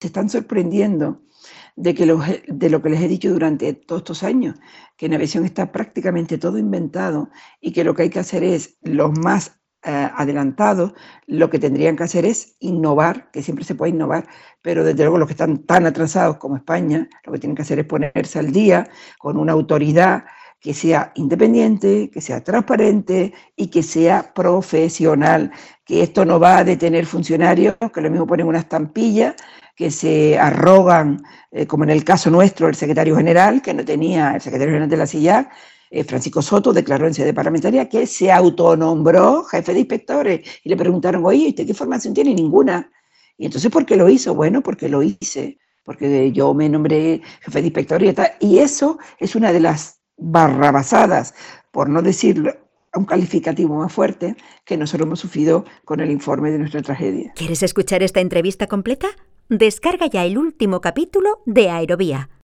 se están sorprendiendo de, que de lo que les he dicho durante todos estos años, que en aviación está prácticamente todo inventado y que lo que hay que hacer es los más eh, adelantados, lo que tendrían que hacer es innovar, que siempre se puede innovar, pero desde luego los que están tan atrasados como España, lo que tienen que hacer es ponerse al día con una autoridad que sea independiente, que sea transparente y que sea profesional, que esto no va a detener funcionarios que lo mismo ponen una estampilla, que se arrogan, eh, como en el caso nuestro, el secretario general, que no tenía, el secretario general de la SIAC, eh, Francisco Soto, declaró en sede parlamentaria que se autonombró jefe de inspectores y le preguntaron, oye, ¿usted qué formación tiene? Ninguna. Y entonces, ¿por qué lo hizo? Bueno, porque lo hice, porque yo me nombré jefe de inspectores y tal. Y eso es una de las barrabasadas, por no decir un calificativo más fuerte, que nosotros hemos sufrido con el informe de nuestra tragedia. ¿Quieres escuchar esta entrevista completa? Descarga ya el último capítulo de Aerovía